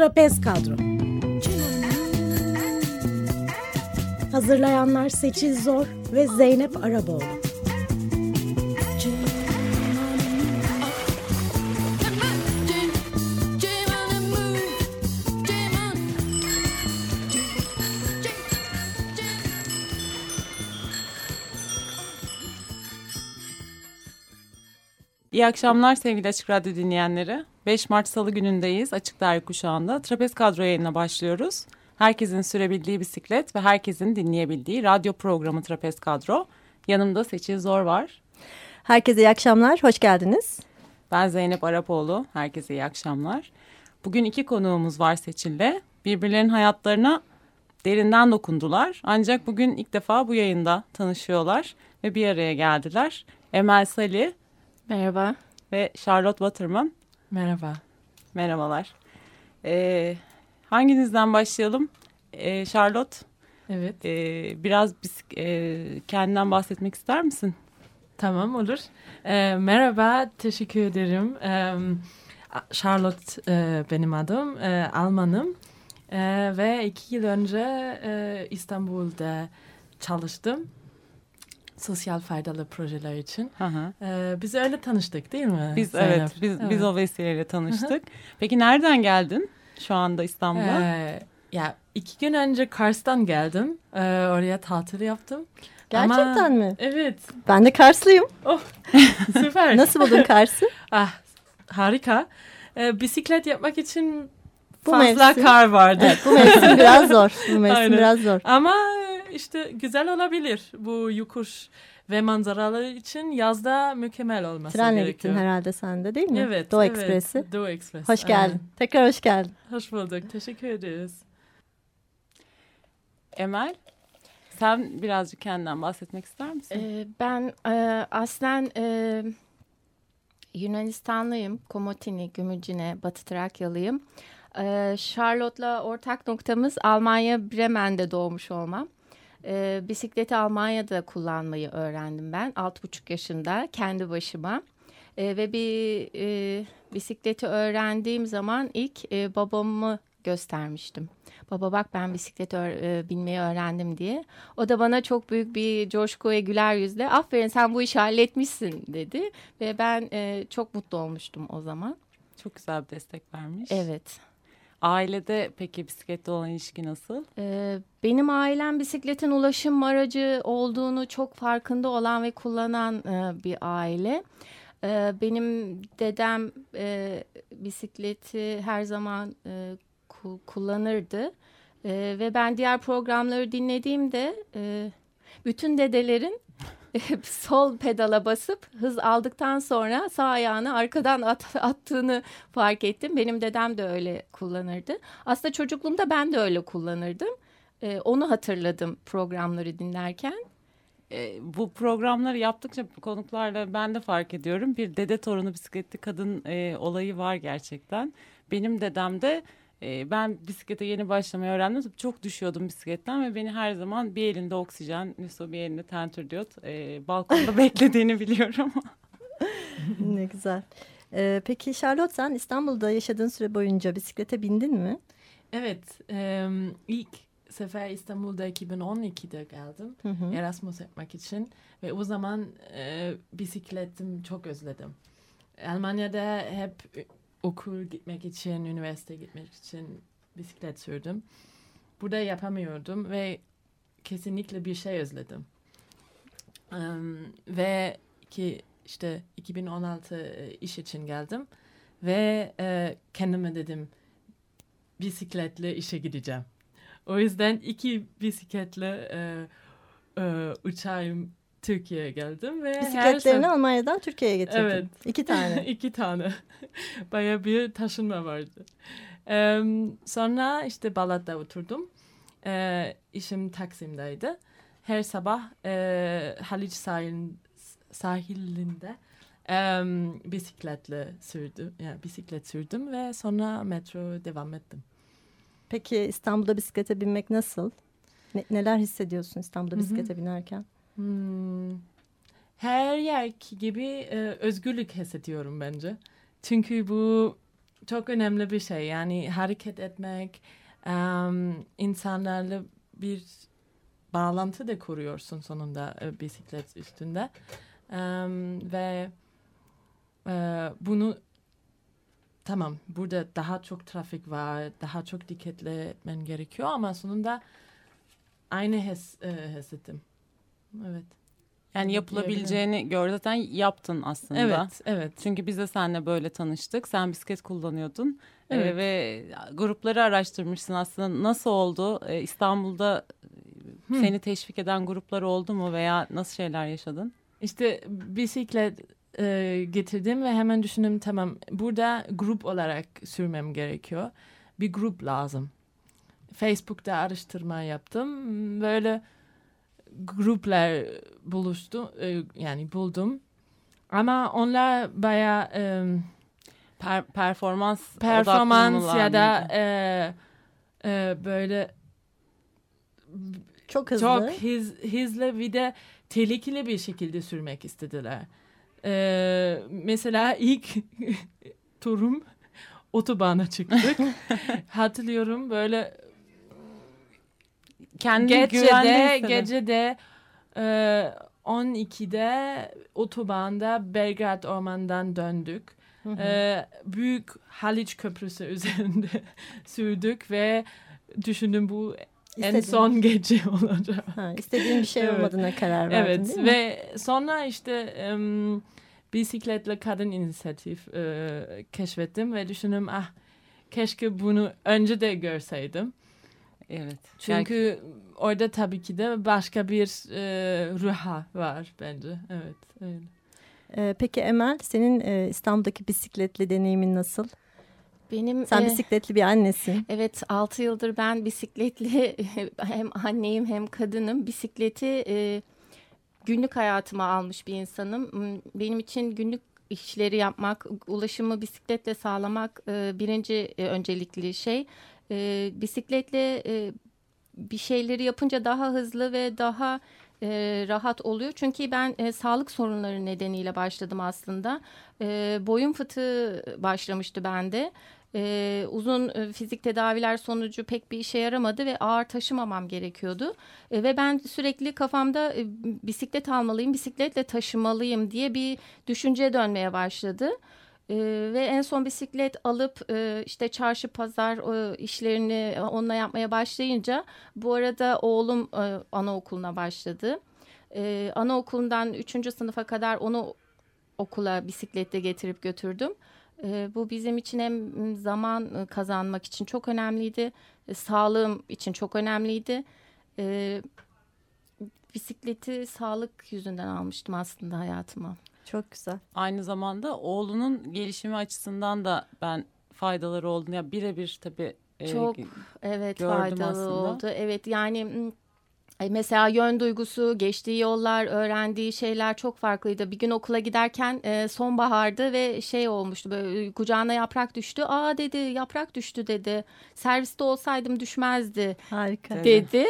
Trapez Kadro. Hazırlayanlar Seçil Zor ve Zeynep Araboğlu İyi akşamlar sevgili Açık Radyo dinleyenleri. 5 Mart Salı günündeyiz. Açık Dergi kuşağında. Trapez kadro yayınına başlıyoruz. Herkesin sürebildiği bisiklet ve herkesin dinleyebildiği radyo programı Trapez Kadro. Yanımda Seçil Zor var. Herkese iyi akşamlar, hoş geldiniz. Ben Zeynep Arapoğlu, herkese iyi akşamlar. Bugün iki konuğumuz var Seçil'le. Birbirlerinin hayatlarına derinden dokundular. Ancak bugün ilk defa bu yayında tanışıyorlar ve bir araya geldiler. Emel Sali Merhaba. Ve Charlotte Waterman. Merhaba. Merhabalar. Ee, hanginizden başlayalım? Ee, Charlotte. Evet. E, biraz e, kendinden bahsetmek ister misin? Tamam olur. E, merhaba, teşekkür ederim. E, Charlotte e, benim adım, e, Almanım. E, ve iki yıl önce e, İstanbul'da çalıştım sosyal faydalı projeler için. Hı. Ee, biz öyle tanıştık değil mi? Biz Zeynep? evet, biz evet. biz o vesileyle tanıştık. Peki nereden geldin şu anda İstanbul'a? Ee, ya iki gün önce Kars'tan geldim. Ee, oraya tatil yaptım. Gerçekten Ama, mi? Evet. Ben de Karslıyım. Oh, süper. Nasıl buldun Kars'ı? ah, harika. Ee, bisiklet yapmak için bu fazla mevsim, kar vardı. Evet, bu mevsim biraz zor. Bu mevsim Aynen. biraz zor. Ama işte güzel olabilir bu yokuş ve manzaralar için yazda mükemmel olması Trenle gerekiyor. gittin herhalde sen de değil mi? Evet. Doğu evet, Ekspresi. Doğu Ekspres. Hoş geldin. Aynen. Tekrar hoş geldin. Hoş bulduk. Teşekkür ederiz. Emel, sen birazcık kendinden bahsetmek ister misin? Ee, ben e, aslen e, Yunanistanlıyım. Komotini, Gümülcine, Batı Trakyalıyım. E, Charlotte'la ortak noktamız Almanya Bremen'de doğmuş olmam. E, bisikleti Almanya'da kullanmayı öğrendim ben. 6,5 yaşında kendi başıma. E, ve bir e, bisikleti öğrendiğim zaman ilk e, babamı göstermiştim. Baba bak ben bisiklet e, binmeyi öğrendim diye. O da bana çok büyük bir coşku ve güler yüzle aferin sen bu işi halletmişsin dedi. Ve ben e, çok mutlu olmuştum o zaman. Çok güzel bir destek vermiş. Evet. Ailede peki bisikletle olan ilişki nasıl? Ee, benim ailem bisikletin ulaşım aracı olduğunu çok farkında olan ve kullanan e, bir aile. Ee, benim dedem e, bisikleti her zaman e, ku kullanırdı. E, ve ben diğer programları dinlediğimde e, bütün dedelerin sol pedala basıp hız aldıktan sonra sağ ayağını arkadan at, attığını fark ettim. Benim dedem de öyle kullanırdı. Aslında çocukluğumda ben de öyle kullanırdım. Ee, onu hatırladım programları dinlerken. E, bu programları yaptıkça konuklarla ben de fark ediyorum. Bir dede torunu bisikletli kadın e, olayı var gerçekten. Benim dedem de e, ben bisiklete yeni başlamayı öğrendim. Çok düşüyordum bisikletten ve beni her zaman bir elinde oksijen, Nüso bir elinde tentür diyot e, balkonda beklediğini biliyorum. ne güzel. Ee, peki Charlotte sen İstanbul'da yaşadığın süre boyunca bisiklete bindin mi? Evet. E, ilk sefer İstanbul'da 2012'de geldim. Hı hı. Erasmus yapmak için. Ve o zaman e, bisikletim çok özledim. Almanya'da hep okul gitmek için, üniversite gitmek için bisiklet sürdüm. Burada yapamıyordum ve kesinlikle bir şey özledim. Um, ve ki işte 2016 e, iş için geldim ve e, kendime dedim bisikletle işe gideceğim. O yüzden iki bisikletle e, e, uçağım Türkiye'ye geldim ve bisikletlerini her Almanya'dan Türkiye'ye getirdin. Evet. İki tane. İki tane. Baya bir taşınma vardı. Ee, sonra işte Balat'ta oturdum. Ee, işim Taksim'deydi. Her sabah e, Haliç sahil, sahilinde e, bisikletle sürdüm. Yani bisiklet sürdüm ve sonra metro devam ettim. Peki İstanbul'da bisiklete binmek nasıl? Ne, neler hissediyorsun İstanbul'da bisiklete Hı -hı. binerken? Hmm. Her yer gibi e, özgürlük hissediyorum bence. Çünkü bu çok önemli bir şey. Yani hareket etmek, um, insanlarla bir bağlantı da kuruyorsun sonunda e, bisiklet üstünde. Um, ve e, bunu tamam burada daha çok trafik var, daha çok dikkatli etmen gerekiyor ama sonunda aynı hes, e, hissettim. Evet. Yani yapılabileceğini gör zaten yaptın aslında. Evet, evet. Çünkü biz de seninle böyle tanıştık. Sen bisiklet kullanıyordun Ee, Evet. ve grupları araştırmışsın aslında. Nasıl oldu? Ee, İstanbul'da seni teşvik eden gruplar oldu mu veya nasıl şeyler yaşadın? İşte bisiklet e, getirdim ve hemen düşündüm tamam burada grup olarak sürmem gerekiyor. Bir grup lazım. Facebook'ta araştırma yaptım. Böyle gruplar buluştu e, yani buldum. Ama onlar bayağı e, Per- performans performans ya da e, e, böyle Çok hızlı. çok hız, hızlı bir de tehlikeli bir şekilde sürmek istediler. Ee, mesela ilk turum otobana çıktık. Hatırlıyorum böyle Kendini gecede gecede e, 12'de otobanda Belgrad Orman'dan döndük. Ee, büyük Haliç Köprüsü üzerinde sürdük ve düşündüm bu en İstediğin- son gece olacak. Ha, istediğin bir şey Evet. olmadığına karar verdin Evet değil mi? ve sonra işte em, bisikletle kadın inisiyatif e, keşfettim ve düşündüm ah keşke bunu önce de görseydim. Evet. Çünkü orada tabii ki de başka bir e, ruha var bence. Evet öyle. Ee, peki Emel senin e, İstanbul'daki bisikletli deneyimin nasıl? Benim Sen e, bisikletli bir annesin. Evet 6 yıldır ben bisikletli hem anneyim hem kadınım. Bisikleti e, günlük hayatıma almış bir insanım. Benim için günlük işleri yapmak, ulaşımı bisikletle sağlamak e, birinci e, öncelikli şey. E, bisikletle e, bir şeyleri yapınca daha hızlı ve daha e, rahat oluyor. Çünkü ben e, sağlık sorunları nedeniyle başladım aslında. E, boyun fıtığı başlamıştı bende. E, uzun e, fizik tedaviler sonucu pek bir işe yaramadı ve ağır taşımamam gerekiyordu. E, ve ben sürekli kafamda e, bisiklet almalıyım, bisikletle taşımalıyım diye bir düşünce dönmeye başladı. E, ve en son bisiklet alıp e, işte çarşı pazar e, işlerini onunla yapmaya başlayınca bu arada oğlum e, anaokuluna başladı. E, anaokulundan 3. sınıfa kadar onu okula bisikletle getirip götürdüm. E, bu bizim için hem zaman e, kazanmak için çok önemliydi. e, sağlığım için çok önemliydi. E, bisikleti sağlık yüzünden almıştım aslında hayatıma. Çok güzel. Aynı zamanda oğlunun gelişimi açısından da ben faydaları olduğunu ya birebir tabii e, Çok evet gördüm faydalı aslında. oldu. Evet yani e, mesela yön duygusu, geçtiği yollar, öğrendiği şeyler çok farklıydı. Bir gün okula giderken e, sonbahardı ve şey olmuştu böyle kucağına yaprak düştü. Aa dedi yaprak düştü dedi. Serviste olsaydım düşmezdi Harika. Evet. dedi.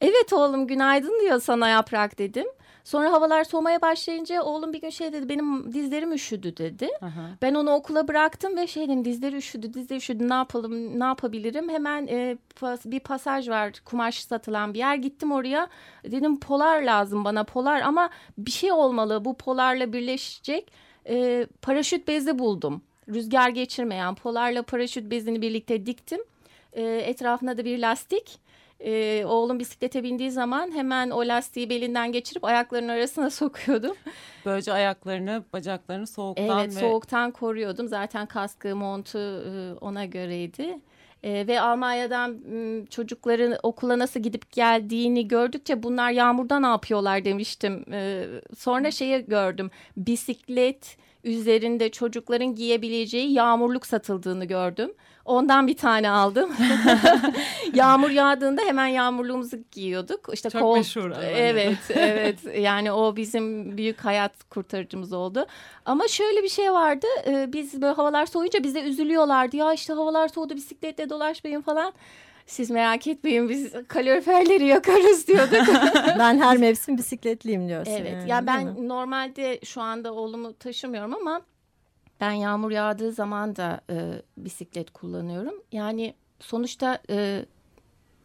Evet oğlum günaydın diyor sana yaprak dedim. Sonra havalar soğumaya başlayınca oğlum bir gün şey dedi benim dizlerim üşüdü dedi. Aha. Ben onu okula bıraktım ve şey dedim dizleri üşüdü dizleri üşüdü ne yapalım ne yapabilirim? Hemen e, pas- bir pasaj var kumaş satılan bir yer. Gittim oraya. Dedim polar lazım bana polar. Ama bir şey olmalı bu polarla birleşecek E, paraşüt bezi buldum. Rüzgar geçirmeyen polarla paraşüt bezini birlikte diktim. E, etrafına da bir lastik E, oğlum bisiklete bindiği zaman hemen o lastiği belinden geçirip ayaklarının arasına sokuyordum. Böylece ayaklarını, bacaklarını soğuktan Evet ve soğuktan koruyordum. Zaten kaskı, montu e, ona göreydi. E, ve Almanya'dan m, çocukların okula nasıl gidip geldiğini gördükçe bunlar yağmurda ne yapıyorlar demiştim. E, sonra şeyi gördüm. Bisiklet üzerinde çocukların giyebileceği yağmurluk satıldığını gördüm. Ondan bir tane aldım. Yağmur yağdığında hemen yağmurluğumuzu giyiyorduk. İşte Çok kol- meşhur. Evet, evet. Yani o bizim büyük hayat kurtarıcımız oldu. Ama şöyle bir şey vardı. e, Biz böyle havalar soğuyunca bize üzülüyorlardı. Ya işte havalar soğudu bisikletle dolaşmayın falan. Siz merak etmeyin biz kaloriferleri yakarız diyorduk. ben her mevsim bisikletliyim diyorsun. evet. yani, ya ben normalde şu anda oğlumu taşımıyorum ama Ben yağmur yağdığı zaman da e, bisiklet kullanıyorum. Yani sonuçta e,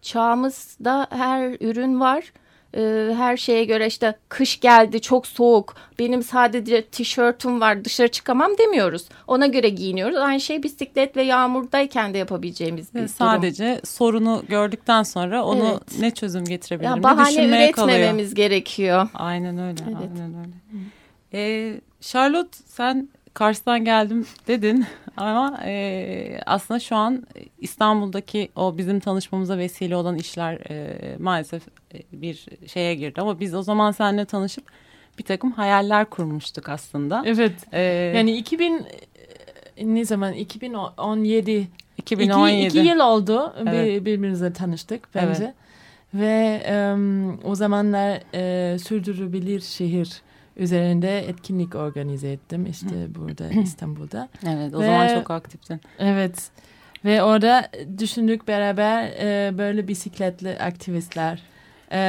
çağımızda her ürün var. E, her şeye göre işte kış geldi çok soğuk benim sadece tişörtüm var dışarı çıkamam demiyoruz. Ona göre giyiniyoruz. Aynı şey bisiklet ve yağmurdayken de yapabileceğimiz bir Ve durum. Sadece sorunu gördükten sonra onu Evet. ne çözüm getirebilirim Ya bahane düşünmeye kalıyor. üretmememiz gerekiyor. Aynen öyle. Evet. Aynen öyle. Ee, Charlotte sen Kars'tan geldim dedin ama e, aslında şu an İstanbul'daki o bizim tanışmamıza vesile olan işler e, maalesef e, bir şeye girdi ama biz o zaman seninle tanışıp bir takım hayaller kurmuştuk aslında. Evet. Ee, Yani 2000 ne zaman 2017 2017 İki, iki yıl oldu Evet. bir, birbirimize tanıştık bence. Ve em, o zamanlar e, sürdürülebilir şehir üzerinde etkinlik organize ettim işte burada İstanbul'da. Evet o Ve- zaman çok aktiftin. Evet ve orada düşündük beraber e, böyle bisikletli aktivistler e,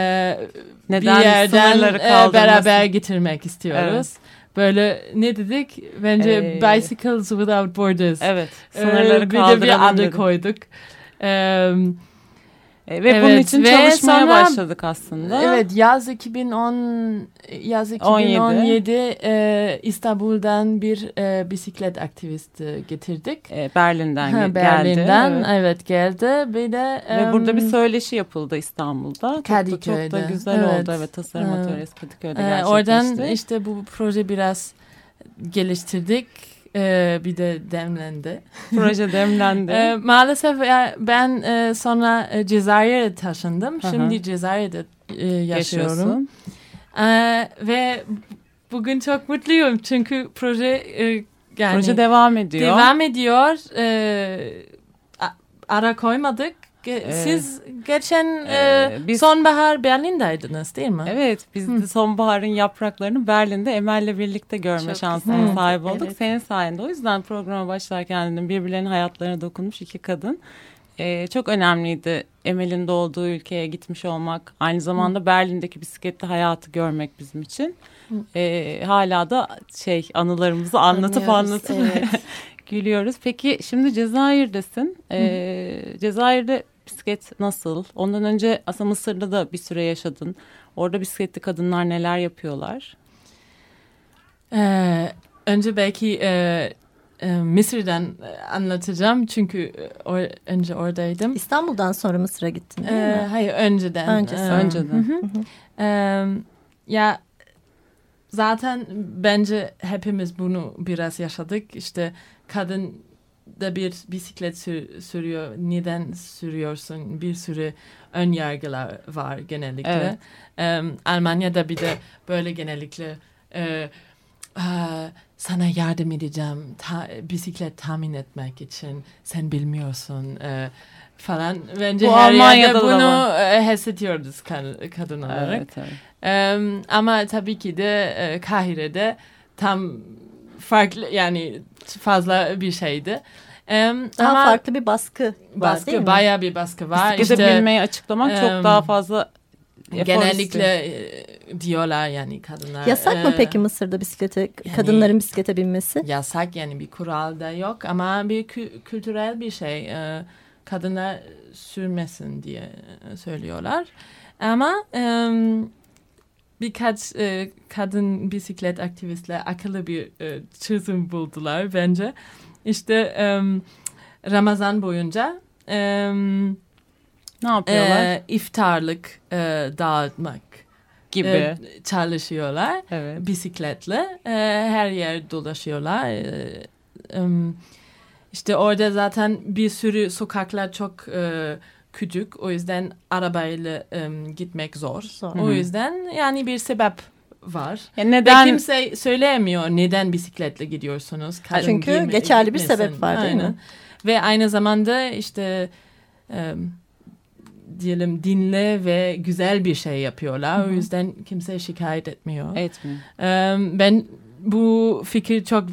Neden bir yerden e, beraber getirmek istiyoruz. Böyle ne dedik? Bence Ee, Bicycles Without Borders. Evet Ee, sınırları bir de bir adı koyduk. Ee, E, ve bunun Evet, için ve çalışmaya sonra- başladık aslında. evet yaz 2010 yaz 2017 e, İstanbul'dan bir e, bisiklet aktivisti getirdik. E, Berlin'den Ha, Berlin'den geldi. evet. geldi. Bir de Ve burada bir söyleşi yapıldı İstanbul'da. Çok da, çok da Kadıköy'de. güzel Evet. oldu. Evet tasarım atölyesi Kadıköy'de e, gerçekleşti. oradan işte bu proje biraz geliştirdik. E, bir de demlendi. proje demlendi. E, maalesef ben e, sonra e, Cezayir'e taşındım. Şimdi Cezayir'de e, yaşıyorum. yaşıyorsun. Ee, ve bugün çok mutluyum çünkü proje e, yani Proje devam ediyor. devam ediyor. Ee, a- ara koymadık. Ge- Evet. Siz geçen e, Ee, biz- sonbahar Berlin'deydiniz değil mi? Evet biz de Hı. sonbaharın yapraklarını Berlin'de Emel'le birlikte görme Çok şansına güzel. sahip olduk. Evet. Senin sayende. O yüzden programa başlarken dedim birbirlerinin hayatlarına dokunmuş iki kadın. Ee, çok önemliydi Emel'in doğduğu ülkeye gitmiş olmak. Aynı zamanda Berlin'deki bisikletli hayatı görmek bizim için. Ee, hala da şey anılarımızı anlatıp Anlıyoruz, anlatıp evet. gülüyoruz. Peki şimdi Cezayir'desin. Ee, Cezayir'de bisiklet nasıl? Ondan önce aslında Mısır'da da bir süre yaşadın. Orada bisikletli kadınlar neler yapıyorlar? Ee, önce belki e, e, Mısır'dan e, anlatacağım çünkü e, or- önce oradaydım. İstanbul'dan sonra Mısır'a gittin değil Ee, mi? hayır önceden. Öncesi. Ee, Önceden. hı hı. Ee, ya zaten bence hepimiz bunu biraz yaşadık. İşte kadın da bir bisiklet sür- sürüyor. Neden sürüyorsun? Bir sürü ön yargılar var genellikle. Evet. Ee, Almanya'da bir de böyle genellikle e, "Aa, sana yardım edeceğim ta- bisiklet tahmin etmek için sen bilmiyorsun e, falan. Bence Bu her Almanya'da yerde bunu e, hissediyoruz kad- kadın olarak. Evet, evet. Em, ama tabii ki de e, Kahire'de tam farklı yani fazla bir şeydi. Daha ama farklı bir baskı var değil baskı mi? bayağı bir baskı var. Bisiklete İşte açıklamak çok daha fazla genellikle istiyor. e, diyorlar yani kadınlar. Yasak mı e, peki Mısır'da bisiklete kadınların bisiklete binmesi? Yasak yani bir kural da yok ama bir kü- kültürel bir şey. E, kadınlar sürmesin diye söylüyorlar. Ama birkaç e, kadın bisiklet aktivistler akıllı bir e, çözüm buldular bence. İşte em, Ramazan boyunca em, Ne yapıyorlar? e, iftarlık e, dağıtmak gibi. e, çalışıyorlar evet. bisikletle e, her yer dolaşıyorlar. E, işte orada zaten bir sürü sokaklar çok e, küçük. O yüzden arabayla em, gitmek zor. Zor. O yüzden yani bir sebep var. Ya Ve neden kimse söyleyemiyor neden bisikletle gidiyorsunuz. Kadın Çünkü giyme- geçerli bir gitmesin. sebep var, değil mi? Aynen. Ve aynı zamanda işte em, diyelim dinle ve güzel bir şey yapıyorlar. O yüzden kimse şikayet etmiyor. etmiyor? Em, ben bu fikri çok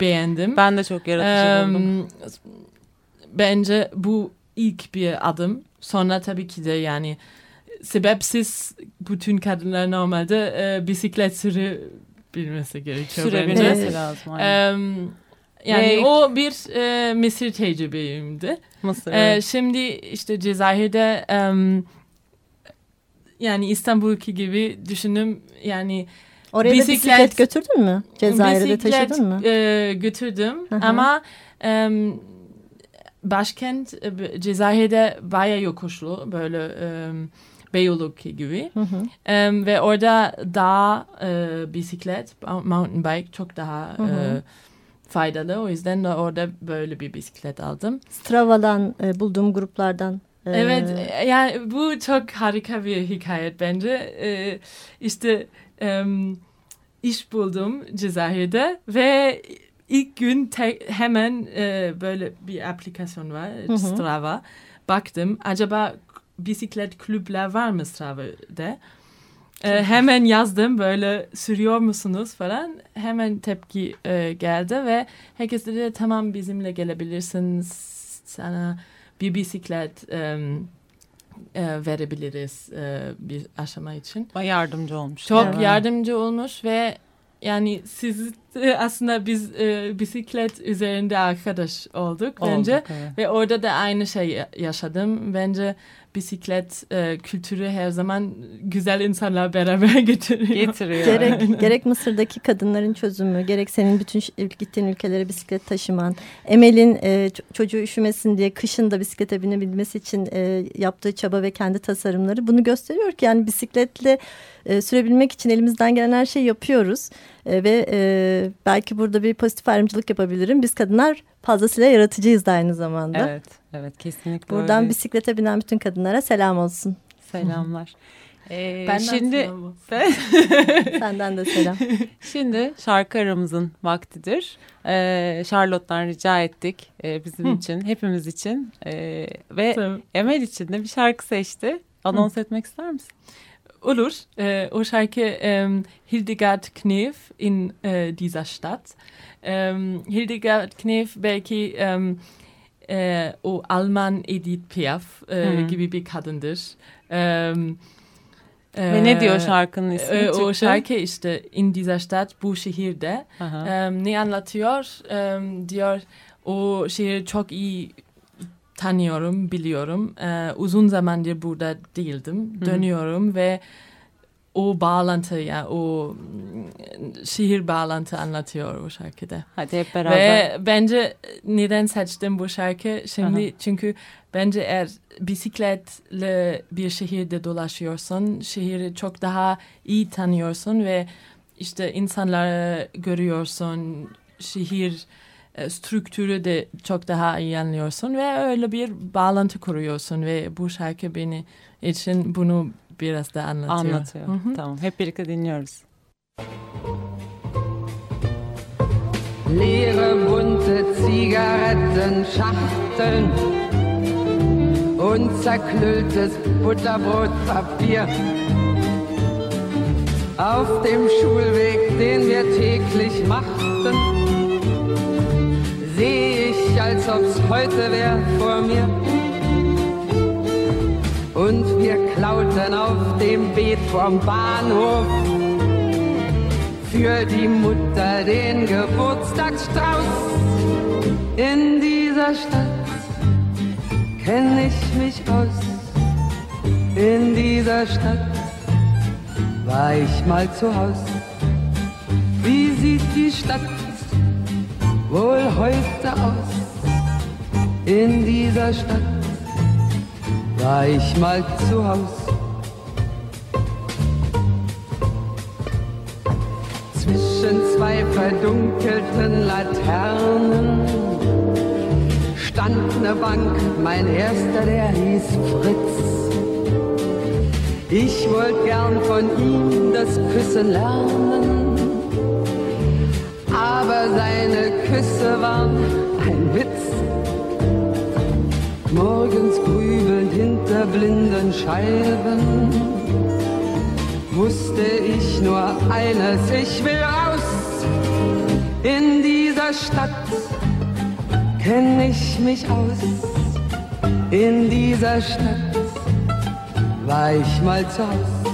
beğendim. Ben de çok yaratıcı buldum. Bence bu ilk bir adım. Sonra tabii ki de yani sebepsiz bütün kadınlar normalde e, bisiklet sürü bilmesi gerekiyor. Sürebilmesi Evet. lazım. aynen. Em, Yani Ve- o bir e, Mısır tecrübeyimdi. Mısır. Evet. şimdi işte Cezayir'de em, yani İstanbul'ki gibi düşündüm yani Oraya Bisiklet- bisiklet götürdün mü? Cezayir'de taşıdın mı? e, götürdüm Hı hı. ama em, başkent e, Cezayir'de bayağı yokuşlu böyle em, Beyoğlu gibi Hı hı. Em, ve orada dağ e, bisiklet mountain bike çok daha Hı hı. e, faydalı o yüzden de orada böyle bir bisiklet aldım. Strava'dan e, bulduğum gruplardan. e, Evet e, yani bu çok harika bir hikaye bence. Ee, işte em, iş buldum Cezayir'de ve ilk gün te- hemen e, böyle bir aplikasyon var Hı hı. Strava. Baktım acaba bisiklet kulüpler var mı Strava'da? Ee, hemen yazdım böyle sürüyor musunuz falan. Hemen tepki e, geldi ve herkes dedi tamam bizimle gelebilirsin sana bir bisiklet em, e, verebiliriz e, bir aşama için. Bayağı yardımcı olmuş. Çok Evet. yardımcı olmuş ve yani siz e, aslında biz e, bisiklet üzerinde arkadaş olduk Olduk, bence. evet. Ve orada da aynı şey ya- yaşadım. Bence bisiklet e, kültürü her zaman güzel insanlar beraber getiriyor. Getiriyor. Gerek gerek Mısır'daki kadınların çözümü, gerek senin bütün gittiğin ülkelere bisiklet taşıman, Emel'in e, çocuğu üşümesin diye kışın da bisiklete binebilmesi için e, yaptığı çaba ve kendi tasarımları bunu gösteriyor ki yani bisikletle e, sürebilmek için elimizden gelen her şeyi yapıyoruz E, ve e, belki burada bir pozitif ayrımcılık yapabilirim. Biz kadınlar fazlasıyla yaratıcıyız da aynı zamanda. Evet, evet kesinlikle Buradan öyle. bisiklete binen bütün kadınlara selam olsun. Selamlar. Ee, Benden şimdi olsun. Senden de selam. şimdi şarkı aramızın vaktidir. Ee, Charlotte'dan rica ettik ee, bizim için, hepimiz için Ee, ve Tamam. Emel için de bir şarkı seçti. Anons etmek ister misin? Olur. Äh, o şarkı ähm, Hildegard Knef in äh, dieser Stadt. Ähm, Hildegard Knef belki ähm, äh, o Alman Edith Piaf äh, Hı. gibi bir kadındır. Ähm, Ve ne diyor äh, şarkının ismi? äh, o şarkı işte in dieser Stadt bu şehirde. Aha. Em, ne anlatıyor? Em, diyor o şehri çok iyi tanıyorum, biliyorum. Ee, uzun zamandır burada değildim. hı. Dönüyorum ve o bağlantı ya o mm, şehir bağlantı anlatıyor o şarkıda. Hadi hep beraber. Ve bence neden seçtim bu şarkı şimdi Aha. çünkü bence eğer bisikletle bir şehirde dolaşıyorsun şehri çok daha iyi tanıyorsun ve işte insanları görüyorsun şehir e, strüktürü de çok daha iyi anlıyorsun ve öyle bir bağlantı kuruyorsun ve bu şarkı beni için bunu biraz da anlatıyor. Anlatıyor. Hı hı. Tamam hep birlikte dinliyoruz. leere bunte Zigarettenschachteln und zerklülltes Butterbrotpapier. Auf dem Schulweg, den wir täglich machten, als ob's heute wär vor mir. Und wir klauten auf dem Beet vom Bahnhof für die Mutter den Geburtstagsstrauß. In dieser Stadt kenn ich mich aus. In dieser Stadt war ich mal zu Haus. Wie sieht die Stadt wohl heute aus? In dieser Stadt war ich mal zu Haus. Zwischen zwei verdunkelten Laternen stand ne Bank, mein erster, der hieß Fritz. Ich wollte gern von ihm das Küssen lernen, aber seine Küsse waren ein Witz. Morgens grübelnd hinter blinden Scheiben wusste ich nur eines, ich will raus in dieser Stadt, kenn ich mich aus. In dieser Stadt war ich mal zu Haus.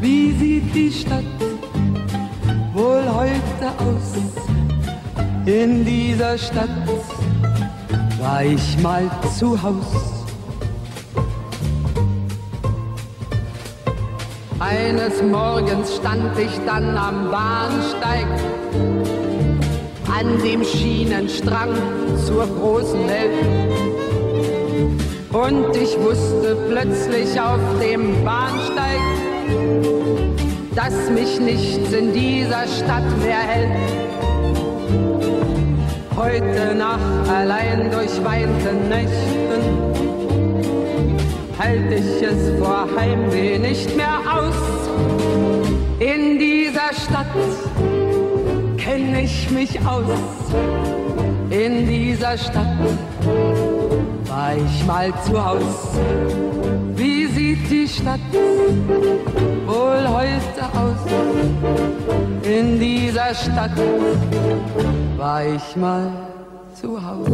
Wie sieht die Stadt wohl heute aus? In dieser Stadt war ich mal zu Haus. Eines Morgens stand ich dann am Bahnsteig an dem Schienenstrang zur großen Welt. Und ich wusste plötzlich auf dem Bahnsteig, dass mich nichts in dieser Stadt mehr hält. Heute Nacht allein durch weite Nächten halte ich es vor Heimweh nicht mehr aus. In dieser Stadt kenne ich mich aus. In dieser Stadt war ich mal zu Haus. Wie sieht die Stadt wohl heute aus? In dieser Stadt war ich mal zu Haus.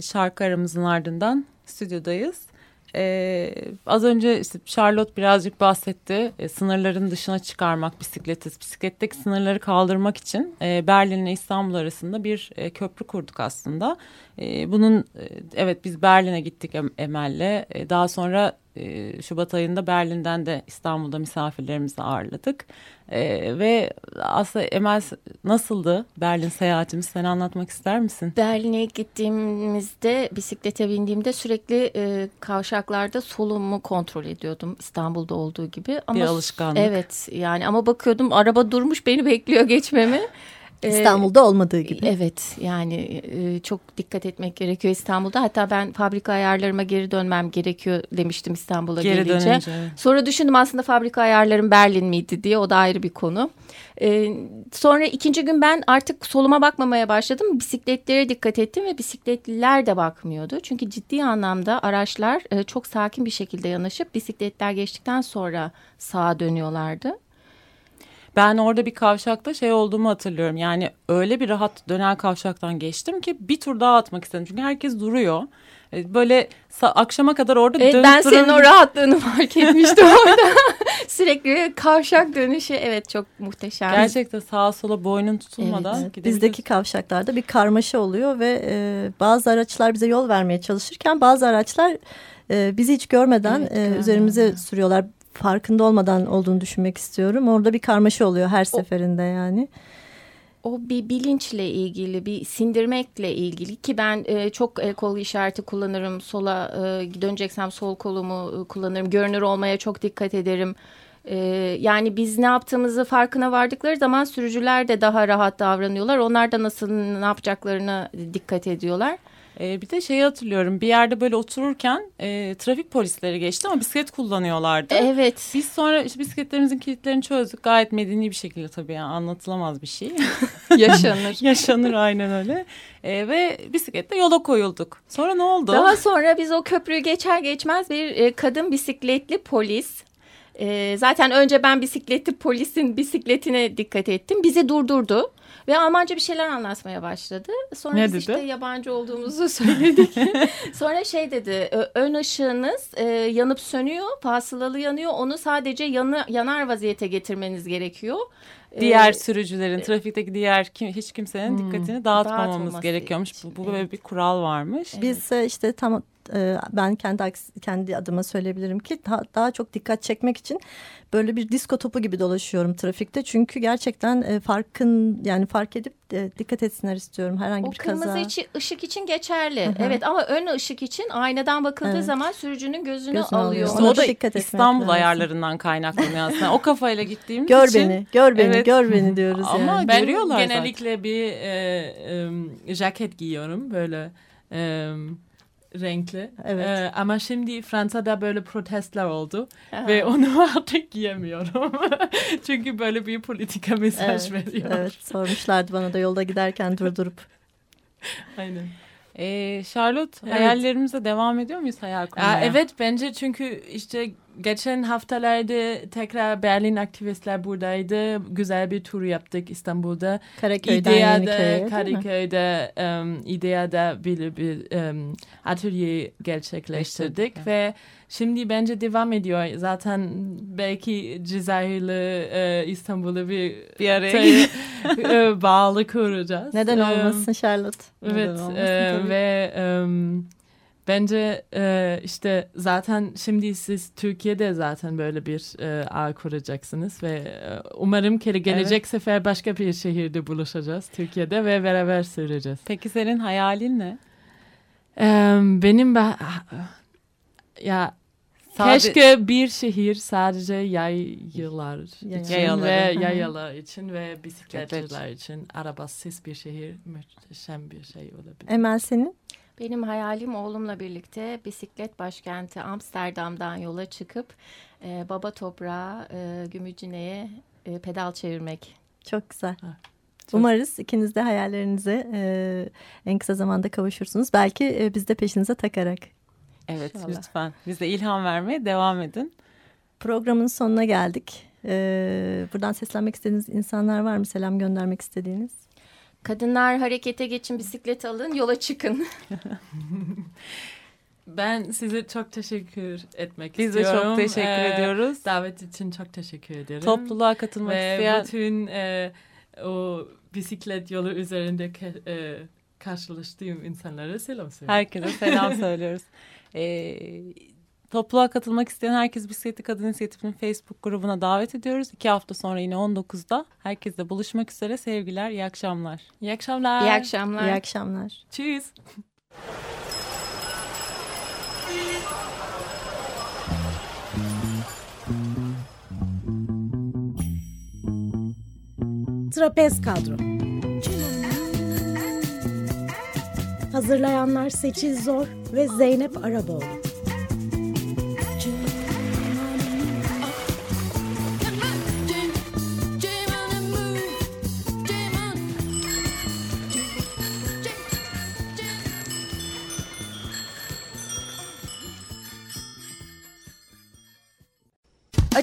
Şarkı aramızın ardından stüdyodayız. Ee, az önce işte Charlotte birazcık bahsetti. E, sınırların dışına çıkarmak bisikleti, bisikletteki sınırları kaldırmak için e, Berlin ile İstanbul arasında bir e, köprü kurduk aslında. E, bunun e, evet biz Berlin'e gittik Emel'le. E, daha sonra e, Şubat ayında Berlin'den de İstanbul'da misafirlerimizi ağırladık. E, ve aslında Emel nasıldı Berlin seyahatimiz? Sen anlatmak ister misin? Berlin'e gittiğimizde bisiklete bindiğimde sürekli e, kavşaklarda solumu kontrol ediyordum İstanbul'da olduğu gibi. Ama, Bir alışkanlık. Evet yani ama bakıyordum araba durmuş beni bekliyor geçmemi. Ee, İstanbul'da olmadığı gibi. Evet yani e, çok dikkat etmek gerekiyor İstanbul'da. Hatta ben fabrika ayarlarıma geri dönmem gerekiyor demiştim İstanbul'a geri gelince. Dönünce. Sonra düşündüm aslında fabrika ayarlarım Berlin miydi diye o da ayrı bir konu. Ee, sonra ikinci gün ben artık soluma bakmamaya başladım. Bisikletlere dikkat ettim ve bisikletliler de bakmıyordu. Çünkü ciddi anlamda araçlar e, çok sakin bir şekilde yanaşıp bisikletler geçtikten sonra sağa dönüyorlardı. Ben orada bir kavşakta şey olduğumu hatırlıyorum. Yani öyle bir rahat dönen kavşaktan geçtim ki bir tur daha atmak istedim. Çünkü herkes duruyor. E, böyle akşama kadar orada evet, dönüp Ben senin o rahatlığını fark etmiştim orada. Sürekli kavşak dönüşü evet çok muhteşem. Gerçekten sağa sola boynun tutulmadan evet. Bizdeki kavşaklarda bir karmaşa oluyor ve e, bazı araçlar bize yol vermeye çalışırken bazı araçlar e, bizi hiç görmeden evet, e, üzerimize sürüyorlar farkında olmadan olduğunu düşünmek istiyorum. Orada bir karmaşa oluyor her seferinde yani. O bir bilinçle ilgili, bir sindirmekle ilgili ki ben e, çok el kol işareti kullanırım. Sola e, döneceksem sol kolumu e, kullanırım. Görünür olmaya çok dikkat ederim. E, yani biz ne yaptığımızı farkına vardıkları zaman sürücüler de daha rahat davranıyorlar. Onlar da nasıl ne yapacaklarına dikkat ediyorlar. E, bir de şeyi hatırlıyorum bir yerde böyle otururken e, trafik polisleri geçti ama bisiklet kullanıyorlardı. Evet. Biz sonra işte bisikletlerimizin kilitlerini çözdük gayet medeni bir şekilde tabii yani anlatılamaz bir şey. Yaşanır. Yaşanır aynen öyle. E, ve bisikletle yola koyulduk. Sonra ne oldu? Daha sonra biz o köprüyü geçer geçmez bir e, kadın bisikletli polis e, zaten önce ben bisikletli polisin bisikletine dikkat ettim. Bizi durdurdu. Ve Almanca bir şeyler anlatmaya başladı. Sonra ne biz dedi? işte yabancı olduğumuzu söyledik. Sonra şey dedi ön ışığınız e, yanıp sönüyor fasılalı yanıyor onu sadece yanı, yanar vaziyete getirmeniz gerekiyor. Diğer ee, sürücülerin, trafikteki diğer kim, hiç kimsenin hmm, dikkatini dağıtmamamız gerekiyormuş. Bu, bu böyle bir kural varmış. Biz evet. işte tam e, ben kendi kendi adıma söyleyebilirim ki daha, daha çok dikkat çekmek için böyle bir disko topu gibi dolaşıyorum trafikte. Çünkü gerçekten e, farkın yani fark edip e, dikkat etsinler istiyorum herhangi o bir kaza. O kırmızı için, ışık için geçerli. Hı -hı. Evet ama ön ışık için aynadan bakıldığı evet. zaman sürücünün gözünü, gözünü alıyor. İşte o da dikkat İstanbul lazım. ayarlarından kaynaklanıyor aslında. O kafayla gittiğimiz gör için. Gör beni, gör beni, evet. gör beni diyoruz Ama yani. ben görüyorlar genellikle zaten. bir e, e, jaket giyiyorum böyle. E, renkli. Evet. Ee, ama şimdi Fransa'da böyle protestler oldu Aha. ve onu artık giyemiyorum. Çünkü böyle bir politika mesaj evet, veriyor. Evet sormuşlardı bana da yolda giderken durdurup. Aynen. Ee, Charlotte evet. hayallerimize devam ediyor muyuz hayal kurmaya? Aa, evet bence çünkü işte geçen haftalarda tekrar Berlin aktivistler buradaydı. Güzel bir tur yaptık İstanbul'da. Karaköy'den İdea'da, Yeniköy'e? Karaköy'de, um, İdea'da bir, bir um, atölye gerçekleştirdik Leştirdik, ve şimdi bence devam ediyor. Zaten belki Cezayir'le e, İstanbul'u bir Bir araya e, bağlı kuracağız. Neden Um, olmasın Charlotte? Evet Neden olmasın e, tabii. ve em, bence e, işte zaten şimdi siz Türkiye'de zaten böyle bir e, ağ kuracaksınız ve e, umarım ki gelecek sefer başka bir şehirde buluşacağız Türkiye'de ve beraber süreceğiz. Peki senin hayalin ne? Em, benim be- ya Sade- keşke bir şehir sadece yaylılar için Yayaları. ve yayalar için ve bisikletçiler için arabasız bir şehir muhteşem bir şey olabilir. Emel senin? Benim hayalim oğlumla birlikte bisiklet başkenti Amsterdam'dan yola çıkıp e, baba toprağı e, Gümüşcine'ye e, pedal çevirmek. Çok güzel. Ha, Umarız ikiniz de hayallerinize e, en kısa zamanda kavuşursunuz. Belki e, biz de peşinize takarak. Evet İnşallah. lütfen. Bize ilham vermeye devam edin. Programın sonuna geldik. E, buradan seslenmek istediğiniz insanlar var mı? Selam göndermek istediğiniz? Kadınlar harekete geçin, bisiklet alın, yola çıkın. Ben size çok teşekkür etmek Biz de istiyorum. çok teşekkür Ee, ediyoruz. Davet için çok teşekkür ederim. Topluluğa katılmak Ve isteyen bütün e, o bisiklet yolu üzerinde ke- e, karşılaştığım insanlara selam söylüyorum. herkese selam söylüyoruz. Ee, topluluğa katılmak isteyen herkes Bisikletli Kadın İnisiyatifi'nin Facebook grubuna davet ediyoruz. İki hafta sonra yine 19'da herkesle buluşmak üzere. Sevgiler, iyi akşamlar. İyi akşamlar. İyi akşamlar. İyi akşamlar. Tschüss. Trapez Kadro Hazırlayanlar Seçil Zor ve Zeynep Araboğlu